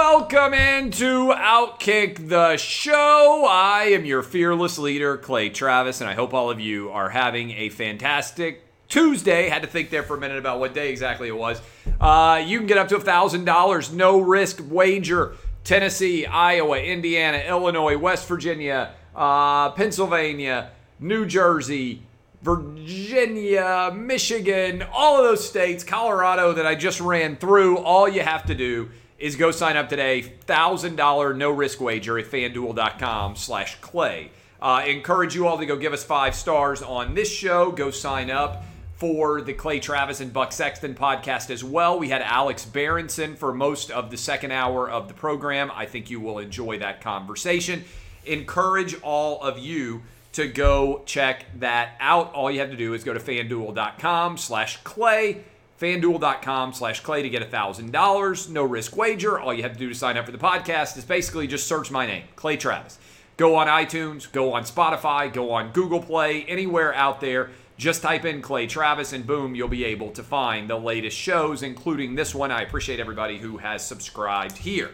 Welcome into Outkick the show. I am your fearless leader, Clay Travis, and I hope all of you are having a fantastic Tuesday. Had to think there for a minute about what day exactly it was. Uh, you can get up to $1,000, no risk wager. Tennessee, Iowa, Indiana, Illinois, West Virginia, uh, Pennsylvania, New Jersey, Virginia, Michigan, all of those states, Colorado that I just ran through. All you have to do is go sign up today. $1,000 no risk wager at fanduel.com slash clay. Uh, encourage you all to go give us five stars on this show. Go sign up for the Clay Travis and Buck Sexton podcast as well. We had Alex Berenson for most of the second hour of the program. I think you will enjoy that conversation. Encourage all of you to go check that out. All you have to do is go to fanduel.com slash clay fanduel.com slash clay to get $1,000. No risk wager. All you have to do to sign up for the podcast is basically just search my name, Clay Travis. Go on iTunes, go on Spotify, go on Google Play, anywhere out there. Just type in Clay Travis and boom, you'll be able to find the latest shows, including this one. I appreciate everybody who has subscribed here.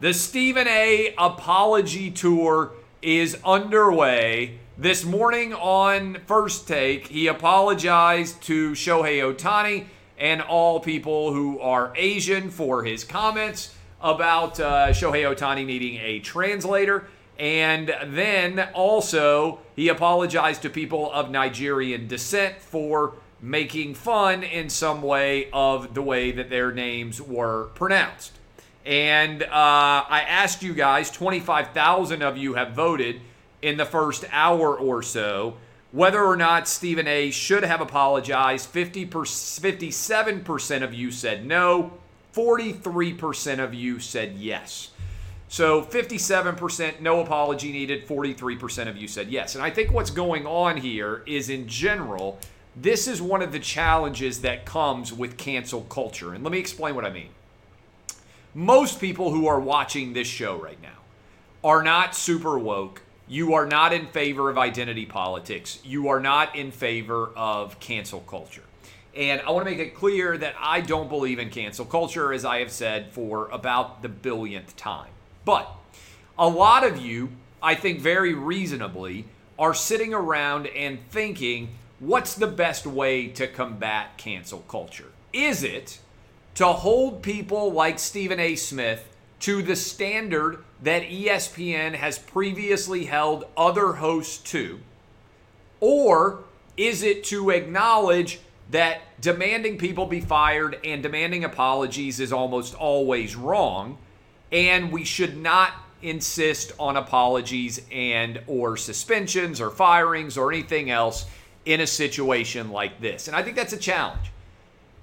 The Stephen A. Apology Tour is underway. This morning on First Take, he apologized to Shohei Ohtani and all people who are Asian for his comments about uh, Shohei Ohtani needing a translator. And then also, he apologized to people of Nigerian descent for making fun in some way of the way that their names were pronounced. And uh, I asked you guys, 25,000 of you have voted in the first hour or so whether or not Stephen A should have apologized. 50 57% of you said no, 43% of you said yes. So 57% no apology needed, 43% of you said yes. And I think what's going on here is in general, this is one of the challenges that comes with cancel culture. And let me explain what I mean. Most people who are watching this show right now are not super woke you are not in favor of identity politics. You are not in favor of cancel culture. And I want to make it clear that I don't believe in cancel culture, as I have said for about the billionth time. But a lot of you, I think very reasonably, are sitting around and thinking, what's the best way to combat cancel culture? Is it to hold people like Stephen A. Smith to the standard that ESPN has previously held other hosts to? Or is it to acknowledge that demanding people be fired and demanding apologies is almost always wrong and we should not insist on apologies and or suspensions or firings or anything else in a situation like this. And I think that's a challenge.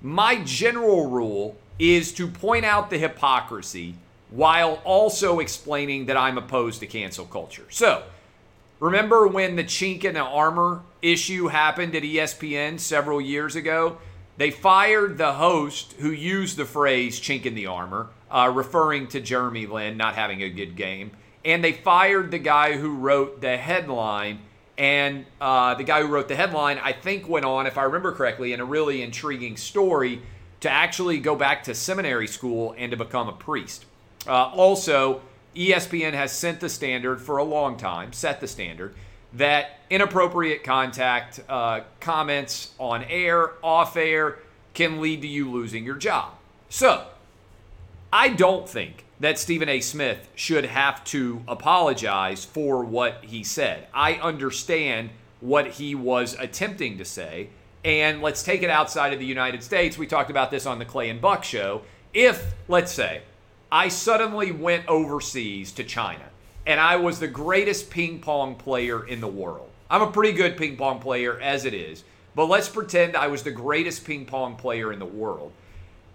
My general rule is to point out the hypocrisy while also explaining that I'm opposed to cancel culture. So, remember when the chink in the armor issue happened at ESPN several years ago? They fired the host who used the phrase chink in the armor, uh, referring to Jeremy Lin not having a good game. And they fired the guy who wrote the headline. And uh, the guy who wrote the headline, I think, went on, if I remember correctly, in a really intriguing story to actually go back to seminary school and to become a priest. Uh, also, ESPN has sent the standard for a long time, set the standard, that inappropriate contact uh, comments on air, off air, can lead to you losing your job. So, I don't think that Stephen A. Smith should have to apologize for what he said. I understand what he was attempting to say. And let's take it outside of the United States. We talked about this on the Clay and Buck show. If, let's say, I suddenly went overseas to China and I was the greatest ping pong player in the world. I'm a pretty good ping pong player as it is, but let's pretend I was the greatest ping pong player in the world.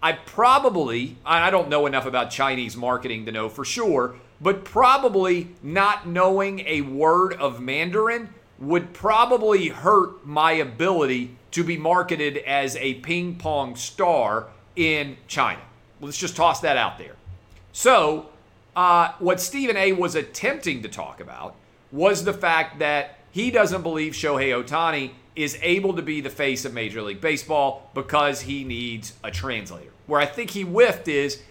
I probably, I don't know enough about Chinese marketing to know for sure, but probably not knowing a word of Mandarin would probably hurt my ability to be marketed as a ping pong star in China. Let's just toss that out there. So, uh, what Stephen A was attempting to talk about was the fact that he doesn't believe Shohei Ohtani is able to be the face of Major League Baseball because he needs a translator. Where I think he whiffed is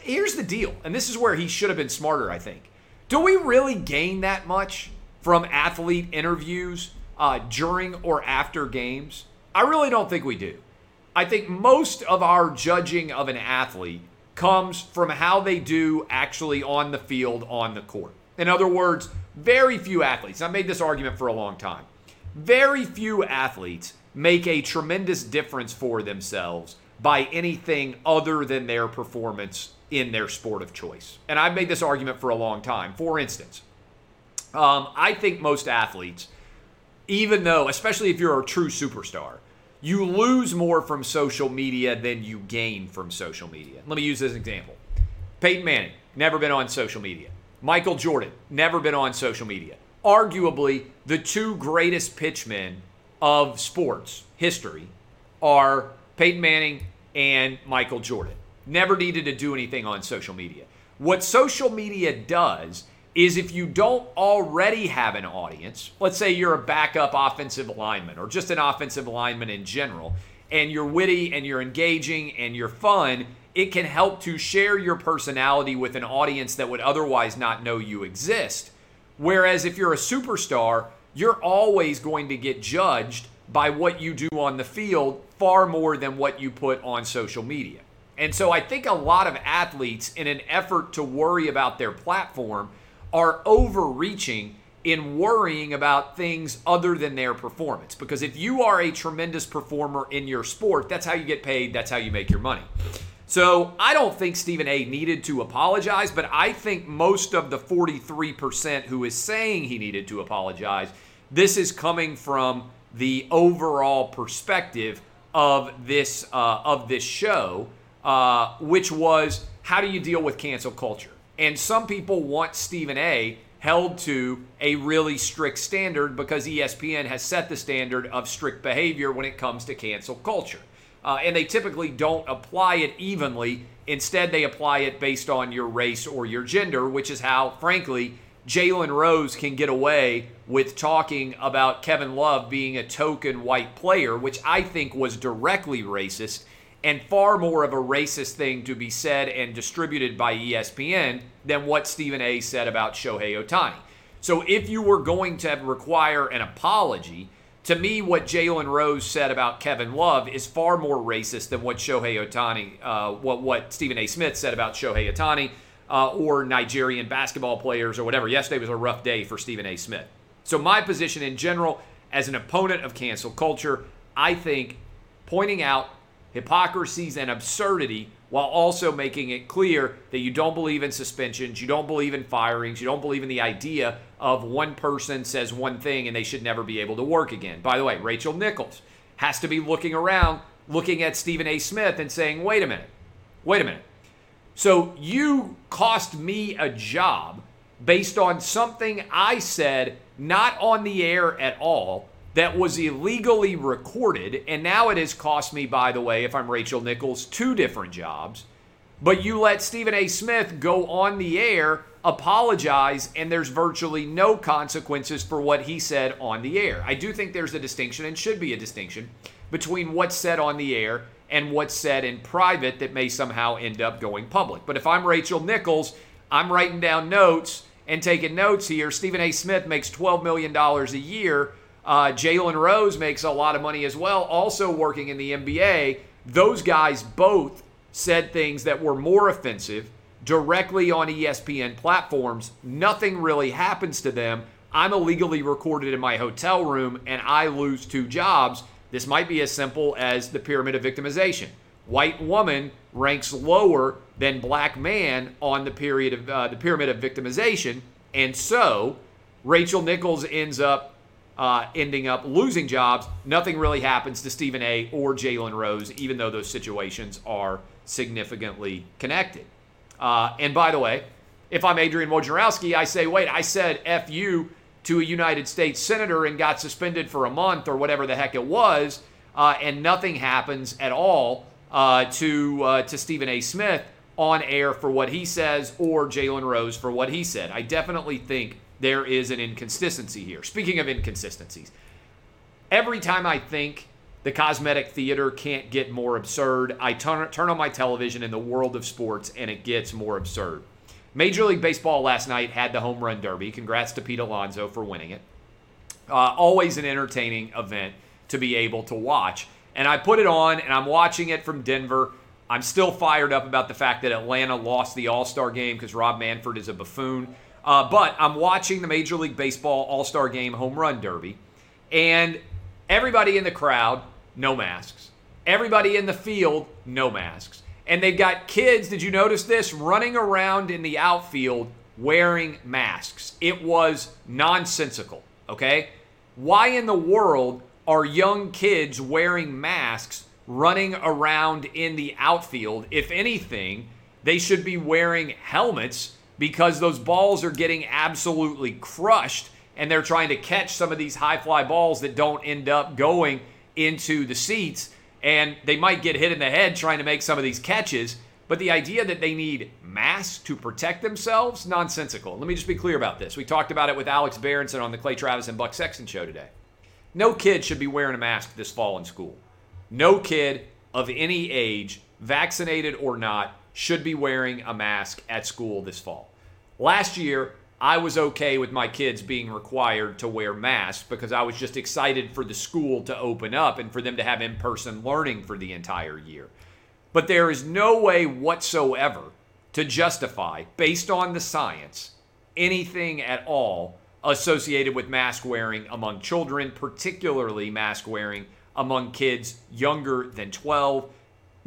here's the deal, and this is where he should have been smarter, I think. Do we really gain that much from athlete interviews uh, during or after games? I really don't think we do. I think most of our judging of an athlete comes from how they do actually on the field, on the court. In other words, very few athletes, I made this argument for a long time, very few athletes make a tremendous difference for themselves by anything other than their performance in their sport of choice. And I've made this argument for a long time. For instance, um, I think most athletes, even though, especially if you're a true superstar, you lose more from social media than you gain from social media. Let me use this example Peyton Manning, never been on social media. Michael Jordan, never been on social media. Arguably, the two greatest pitchmen of sports history are Peyton Manning and Michael Jordan. Never needed to do anything on social media. What social media does is if you don't already have an audience, let's say you're a backup offensive lineman or just an offensive lineman in general, and you're witty and you're engaging and you're fun, it can help to share your personality with an audience that would otherwise not know you exist. Whereas if you're a superstar, you're always going to get judged by what you do on the field far more than what you put on social media. And so I think a lot of athletes, in an effort to worry about their platform, are overreaching in worrying about things other than their performance. Because if you are a tremendous performer in your sport, that's how you get paid, that's how you make your money. So I don't think Stephen A needed to apologize, but I think most of the 43% who is saying he needed to apologize, this is coming from the overall perspective of this uh, of this show, uh, which was how do you deal with cancel culture? And some people want Stephen A held to a really strict standard because ESPN has set the standard of strict behavior when it comes to cancel culture. Uh, and they typically don't apply it evenly. Instead, they apply it based on your race or your gender, which is how, frankly, Jalen Rose can get away with talking about Kevin Love being a token white player, which I think was directly racist and far more of a racist thing to be said and distributed by ESPN than what Stephen A said about Shohei Ohtani. So if you were going to require an apology, to me, what Jalen Rose said about Kevin Love is far more racist than what Shohei Ohtani, uh, what what Stephen A. Smith said about Shohei Ohtani uh, or Nigerian basketball players or whatever. Yesterday was a rough day for Stephen A. Smith. So my position in general, as an opponent of cancel culture, I think pointing out hypocrisies and absurdity while also making it clear that you don't believe in suspensions, you don't believe in firings, you don't believe in the idea of one person says one thing and they should never be able to work again. By the way, Rachel Nichols has to be looking around, looking at Stephen A. Smith and saying, wait a minute, wait a minute. So you cost me a job based on something I said not on the air at all that was illegally recorded. And now it has cost me, by the way, if I'm Rachel Nichols, two different jobs. But you let Stephen A. Smith go on the air, apologize, and there's virtually no consequences for what he said on the air. I do think there's a distinction and should be a distinction between what's said on the air and what's said in private that may somehow end up going public. But if I'm Rachel Nichols, I'm writing down notes and taking notes here. Stephen A. Smith makes $12 million a year uh, Jalen Rose makes a lot of money as well, also working in the NBA. Those guys both said things that were more offensive directly on ESPN platforms. Nothing really happens to them. I'm illegally recorded in my hotel room and I lose two jobs. This might be as simple as the pyramid of victimization. White woman ranks lower than black man on the period of uh, the pyramid of victimization, and so Rachel Nichols ends up uh, ending up losing jobs. Nothing really happens to Stephen A. or Jalen Rose, even though those situations are significantly connected. Uh, and by the way, if I'm Adrian Wojnarowski, I say, wait, I said F you to a United States senator and got suspended for a month or whatever the heck it was, uh, and nothing happens at all uh, to uh, to Stephen A. Smith on air for what he says or Jalen Rose for what he said. I definitely think there is an inconsistency here. Speaking of inconsistencies, every time I think the cosmetic theater can't get more absurd, I turn, turn on my television in the world of sports and it gets more absurd. Major League Baseball last night had the home run derby. Congrats to Pete Alonso for winning it. Uh, always an entertaining event to be able to watch. And I put it on and I'm watching it from Denver. I'm still fired up about the fact that Atlanta lost the All Star game because Rob Manfred is a buffoon. Uh, but I'm watching the Major League Baseball All Star Game Home Run Derby, and everybody in the crowd, no masks. Everybody in the field, no masks. And they've got kids, did you notice this? Running around in the outfield wearing masks. It was nonsensical, okay? Why in the world are young kids wearing masks running around in the outfield? If anything, they should be wearing helmets because those balls are getting absolutely crushed and they're trying to catch some of these high fly balls that don't end up going into the seats and they might get hit in the head trying to make some of these catches. But the idea that they need masks to protect themselves, nonsensical. Let me just be clear about this. We talked about it with Alex Berenson on the Clay Travis and Buck Sexton show today. No kid should be wearing a mask this fall in school. No kid of any age, vaccinated or not, should be wearing a mask at school this fall. Last year, I was okay with my kids being required to wear masks because I was just excited for the school to open up and for them to have in person learning for the entire year. But there is no way whatsoever to justify, based on the science, anything at all associated with mask wearing among children, particularly mask wearing among kids younger than 12.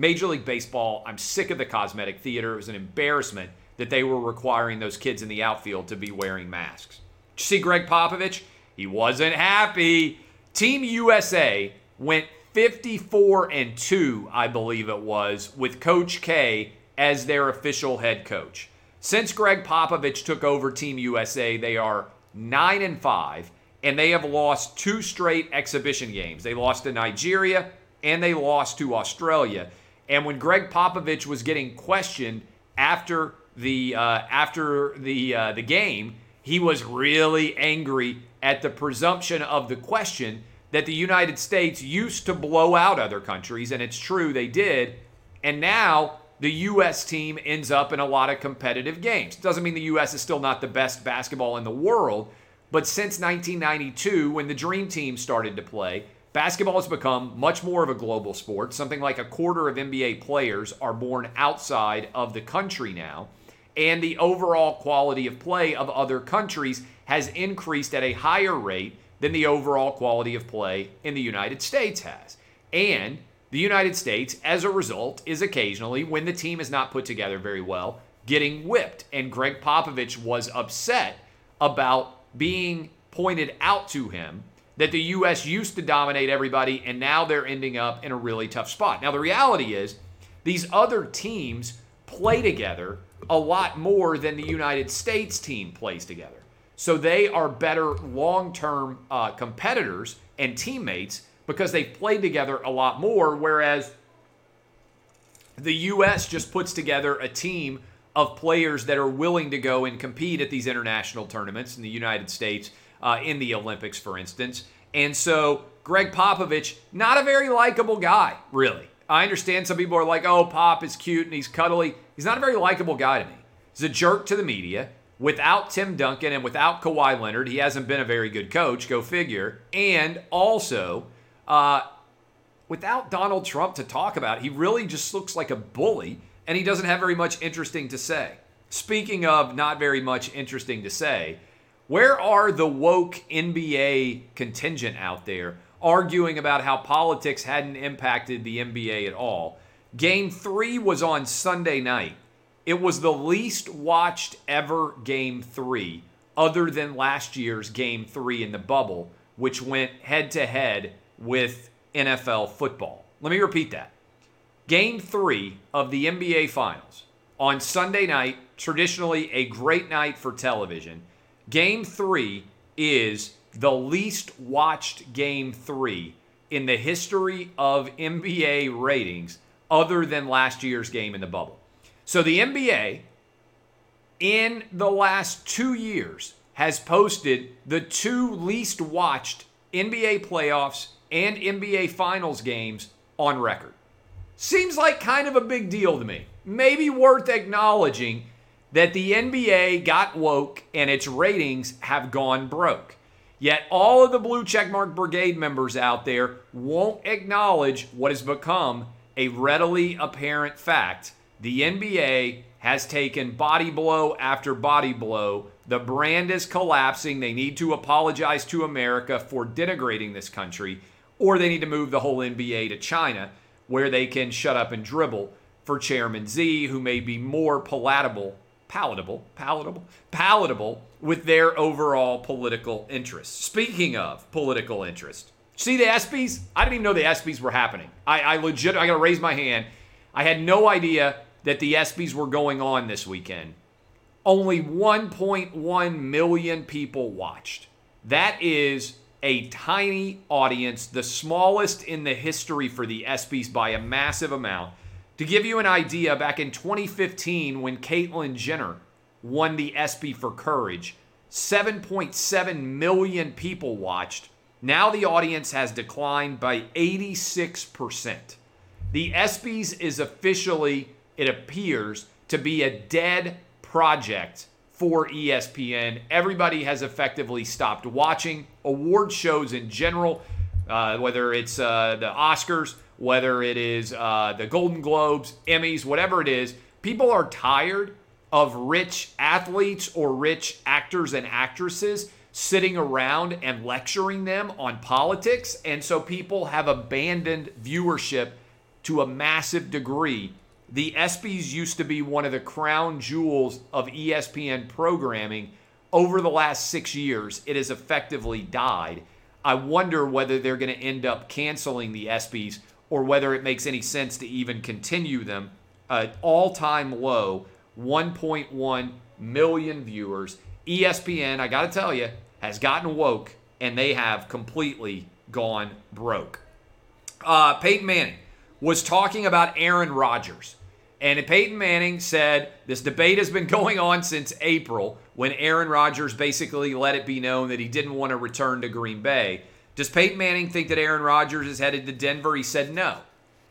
Major League Baseball, I'm sick of the cosmetic theater. It was an embarrassment that they were requiring those kids in the outfield to be wearing masks. Did you see Gregg Popovich? He wasn't happy. Team USA went 54 and 2, I believe it was, with Coach K as their official head coach. Since Gregg Popovich took over Team USA, they are 9 and 5 and they have lost two straight exhibition games. They lost to Nigeria and they lost to Australia. And when Gregg Popovich was getting questioned after the uh, after the uh, the game, he was really angry at the presumption of the question that the United States used to blow out other countries, and it's true they did. And now the U.S. team ends up in a lot of competitive games. Doesn't mean the U.S. is still not the best basketball in the world, but since 1992, when the Dream Team started to play, basketball has become much more of a global sport. Something like a quarter of NBA players are born outside of the country now and the overall quality of play of other countries has increased at a higher rate than the overall quality of play in the United States has. And the United States, as a result, is occasionally, when the team is not put together very well, getting whipped. And Gregg Popovich was upset about being pointed out to him that the U.S. used to dominate everybody and now they're ending up in a really tough spot. Now, the reality is, these other teams play together a lot more than the United States team plays together. So they are better long term uh, competitors and teammates because they've played together a lot more, whereas the U.S. just puts together a team of players that are willing to go and compete at these international tournaments in the United States, uh, in the Olympics, for instance. And so Gregg Popovich, not a very likable guy, really. I understand some people are like, oh, Pop is cute and he's cuddly. He's not a very likable guy to me. He's a jerk to the media. Without Tim Duncan and without Kawhi Leonard, he hasn't been a very good coach, go figure. And also, uh, without Donald Trump to talk about, he really just looks like a bully and he doesn't have very much interesting to say. Speaking of not very much interesting to say, where are the woke NBA contingent out there arguing about how politics hadn't impacted the NBA at all. Game three was on Sunday night. It was the least watched ever game three, other than last year's game three in the bubble, which went head to head with NFL football. Let me repeat that. Game three of the NBA Finals on Sunday night, traditionally a great night for television. Game three is the least watched game three in the history of NBA ratings, other than last year's game in the bubble. So the NBA, in the last two years, has posted the two least watched NBA playoffs and NBA Finals games on record. Seems like kind of a big deal to me. Maybe worth acknowledging that the NBA got woke and its ratings have gone broke. Yet all of the blue checkmark brigade members out there won't acknowledge what has become a readily apparent fact. The NBA has taken body blow after body blow. The brand is collapsing. They need to apologize to America for denigrating this country, or they need to move the whole NBA to China, where they can shut up and dribble for Chairman Xi, who may be more palatable palatable, palatable, palatable with their overall political interests. Speaking of political interest, see the ESPYs? I didn't even know the ESPYs were happening. I, I legit, I gotta raise my hand. I had no idea that the ESPYs were going on this weekend. Only 1.1 million people watched. That is a tiny audience, the smallest in the history for the ESPYs by a massive amount. To give you an idea, back in 2015, when Caitlyn Jenner won the ESPY for Courage, 7.7 million people watched. Now the audience has declined by 86%. The ESPYs is officially, it appears, to be a dead project for ESPN. Everybody has effectively stopped watching award shows in general, uh, whether it's uh, the Oscars whether it is uh, the Golden Globes, Emmys, whatever it is, people are tired of rich athletes or rich actors and actresses sitting around and lecturing them on politics. And so people have abandoned viewership to a massive degree. The ESPYs used to be one of the crown jewels of ESPN programming. Over the last six years, it has effectively died. I wonder whether they're going to end up canceling the ESPYs or whether it makes any sense to even continue them. Uh, All time low, 1.1 million viewers. ESPN, I got to tell you, has gotten woke and they have completely gone broke. Uh, Peyton Manning was talking about Aaron Rodgers. And Peyton Manning said this debate has been going on since April when Aaron Rodgers basically let it be known that he didn't want to return to Green Bay. Does Peyton Manning think that Aaron Rodgers is headed to Denver? He said no.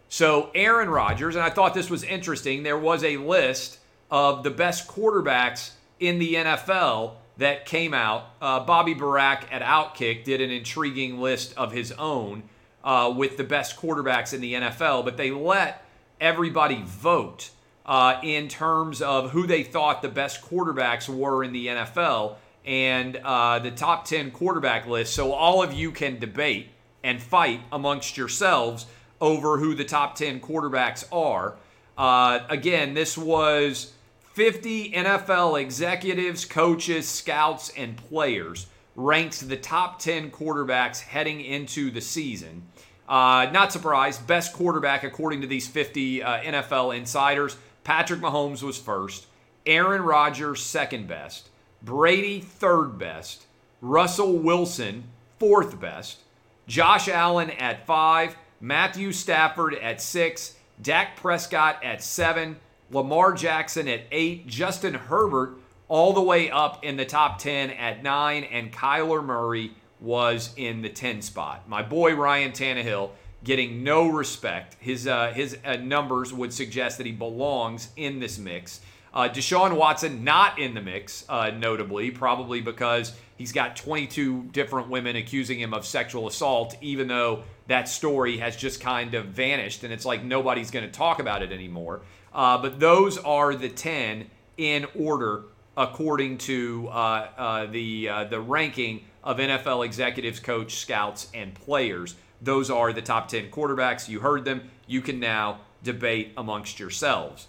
So, Aaron Rodgers, and I thought this was interesting, there was a list of the best quarterbacks in the NFL that came out. Uh, Bobby Burack at Outkick did an intriguing list of his own uh, with the best quarterbacks in the NFL, but they let everybody vote uh, in terms of who they thought the best quarterbacks were in the NFL and uh, the top 10 quarterback list. So all of you can debate and fight amongst yourselves over who the top 10 quarterbacks are. Uh, again, this was 50 NFL executives, coaches, scouts, and players ranked the top 10 quarterbacks heading into the season. Uh, not surprised, best quarterback according to these 50 uh, NFL insiders. Patrick Mahomes was first. Aaron Rodgers, second best. Brady, third best. Russell Wilson, fourth best. Josh Allen at five. Matthew Stafford at six. Dak Prescott at seven. Lamar Jackson at eight. Justin Herbert all the way up in the top 10 at nine. And Kyler Murray was in the 10 spot. My boy Ryan Tannehill getting no respect. His, uh, his uh, numbers would suggest that he belongs in this mix. Uh, Deshaun Watson not in the mix, uh, notably, probably because he's got 22 different women accusing him of sexual assault, even though that story has just kind of vanished and it's like nobody's going to talk about it anymore. Uh, but those are the 10 in order according to uh, uh, the uh, the ranking of NFL executives, coach, scouts, and players. Those are the top 10 quarterbacks. You heard them. You can now debate amongst yourselves.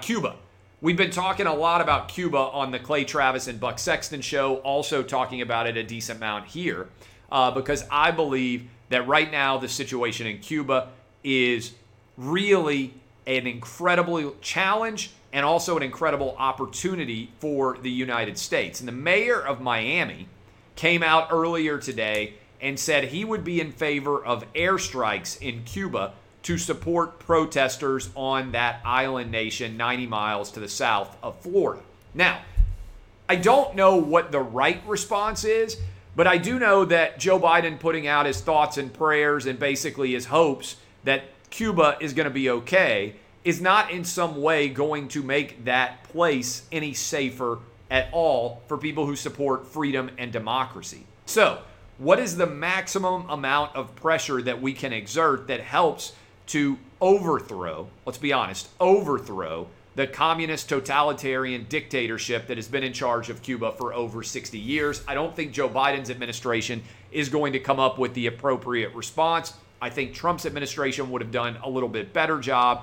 Cuba. We've been talking a lot about Cuba on the Clay Travis and Buck Sexton show, also talking about it a decent amount here, uh, because I believe that right now the situation in Cuba is really an incredible challenge and also an incredible opportunity for the United States. And the mayor of Miami came out earlier today and said he would be in favor of airstrikes in Cuba to support protesters on that island nation 90 miles to the south of Florida. Now, I don't know what the right response is, but I do know that Joe Biden putting out his thoughts and prayers and basically his hopes that Cuba is going to be okay is not in some way going to make that place any safer at all for people who support freedom and democracy. So, what is the maximum amount of pressure that we can exert that helps to overthrow, let's be honest, overthrow the communist totalitarian dictatorship that has been in charge of Cuba for over 60 years. I don't think Joe Biden's administration is going to come up with the appropriate response. I think Trump's administration would have done a little bit better job,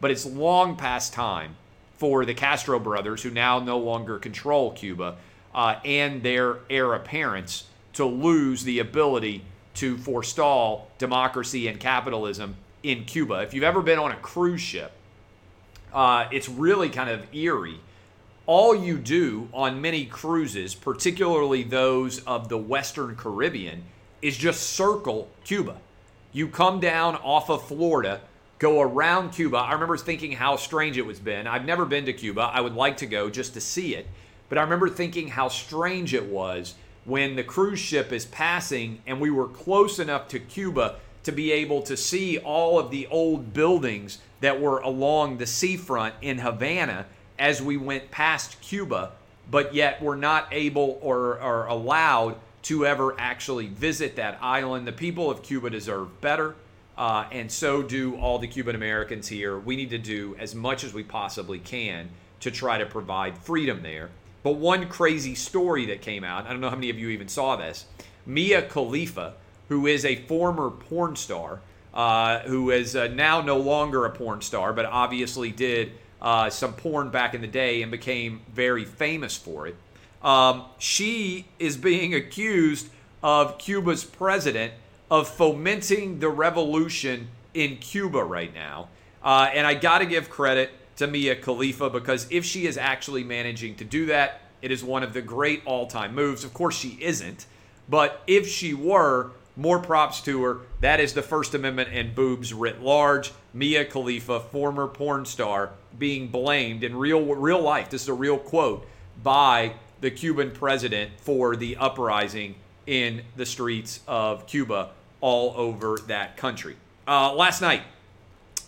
but it's long past time for the Castro brothers, who now no longer control Cuba, uh, and their heir apparents to lose the ability to forestall democracy and capitalism in Cuba. If you've ever been on a cruise ship, uh, it's really kind of eerie. All you do on many cruises, particularly those of the Western Caribbean, is just circle Cuba. You come down off of Florida, go around Cuba. I remember thinking how strange it was been. I've never been to Cuba. I would like to go just to see it. But I remember thinking how strange it was when the cruise ship is passing and we were close enough to Cuba to be able to see all of the old buildings that were along the seafront in Havana as we went past Cuba, but yet were not able or, or allowed to ever actually visit that island. The people of Cuba deserve better, uh, and so do all the Cuban Americans here. We need to do as much as we possibly can to try to provide freedom there. But one crazy story that came out, I don't know how many of you even saw this. Mia Khalifa, who is a former porn star, uh, who is uh, now no longer a porn star, but obviously did uh, some porn back in the day and became very famous for it. Um, she is being accused of Cuba's president of fomenting the revolution in Cuba right now. Uh, and I got to give credit to Mia Khalifa because if she is actually managing to do that, it is one of the great all time moves. Of course, she isn't, but if she were, more props to her. That is the First Amendment and boobs writ large. Mia Khalifa, former porn star, being blamed in real real life. This is a real quote by the Cuban president for the uprising in the streets of Cuba all over that country. Uh, last night,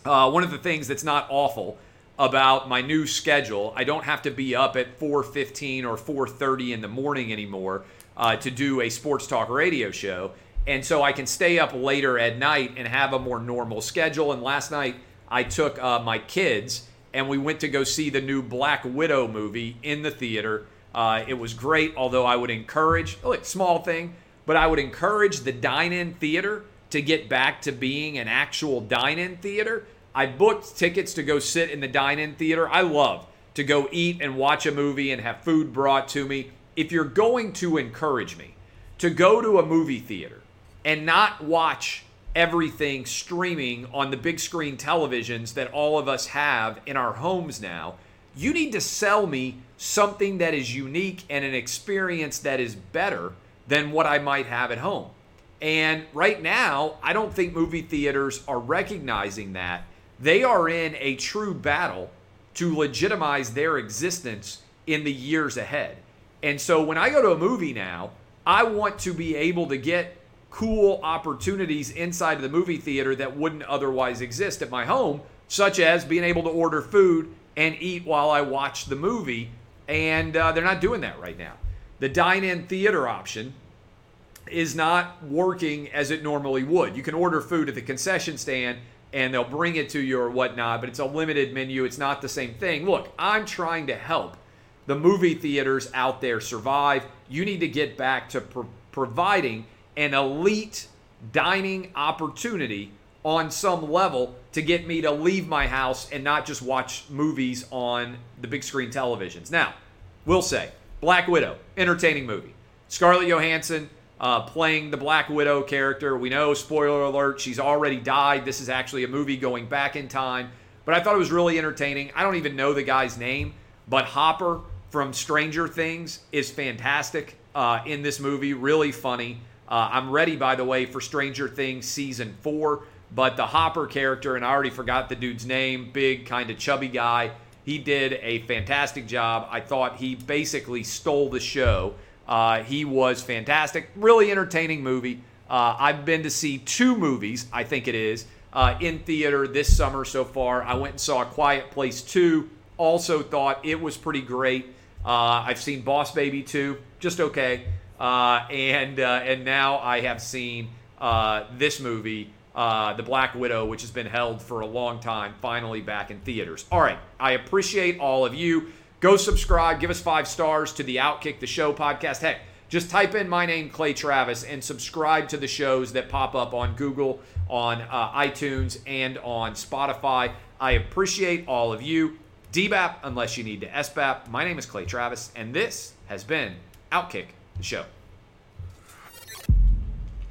uh, one of the things that's not awful about my new schedule, I don't have to be up at 4:15 or 4:30 in the morning anymore uh, to do a sports talk radio show and so I can stay up later at night and have a more normal schedule. And last night I took uh, my kids and we went to go see the new Black Widow movie in the theater. Uh, it was great, although I would encourage, look, small thing, but I would encourage the dine in theater to get back to being an actual dine in theater. I booked tickets to go sit in the dine in theater. I love to go eat and watch a movie and have food brought to me. If you're going to encourage me to go to a movie theater, and not watch everything streaming on the big screen televisions that all of us have in our homes now. You need to sell me something that is unique and an experience that is better than what I might have at home. And right now, I don't think movie theaters are recognizing that. They are in a true battle to legitimize their existence in the years ahead. And so when I go to a movie now, I want to be able to get cool opportunities inside of the movie theater that wouldn't otherwise exist at my home, such as being able to order food and eat while I watch the movie. And uh, they're not doing that right now. The dine in theater option is not working as it normally would. You can order food at the concession stand and they'll bring it to you or whatnot, but it's a limited menu. It's not the same thing. Look, I'm trying to help the movie theaters out there survive. You need to get back to pro- providing an elite dining opportunity on some level to get me to leave my house and not just watch movies on the big screen televisions. Now, we'll say Black Widow, entertaining movie. Scarlett Johansson, uh, playing the Black Widow character. We know, spoiler alert, she's already died. This is actually a movie going back in time. But I thought it was really entertaining. I don't even know the guy's name, but Hopper from Stranger Things is fantastic uh, in this movie. Really funny. Uh, I'm ready, by the way, for Stranger Things season four. But the Hopper character, and I already forgot the dude's name, big, kind of chubby guy, he did a fantastic job. I thought he basically stole the show. Uh, he was fantastic. Really entertaining movie. Uh, I've been to see two movies, I think it is, uh, in theater this summer so far. I went and saw A Quiet Place 2. Also thought it was pretty great. Uh, I've seen Boss Baby 2, just okay. Uh, and, uh, and now I have seen this movie uh, The Black Widow, which has been held for a long time, finally back in theaters. All right, I appreciate all of you. Go subscribe, give us five stars to the Outkick the Show podcast. Heck, just type in my name, Clay Travis, and subscribe to the shows that pop up on Google, on uh, iTunes, and on Spotify. I appreciate all of you. DBAP, unless you need to SBAP. My name is Clay Travis, and this has been Outkick the Show.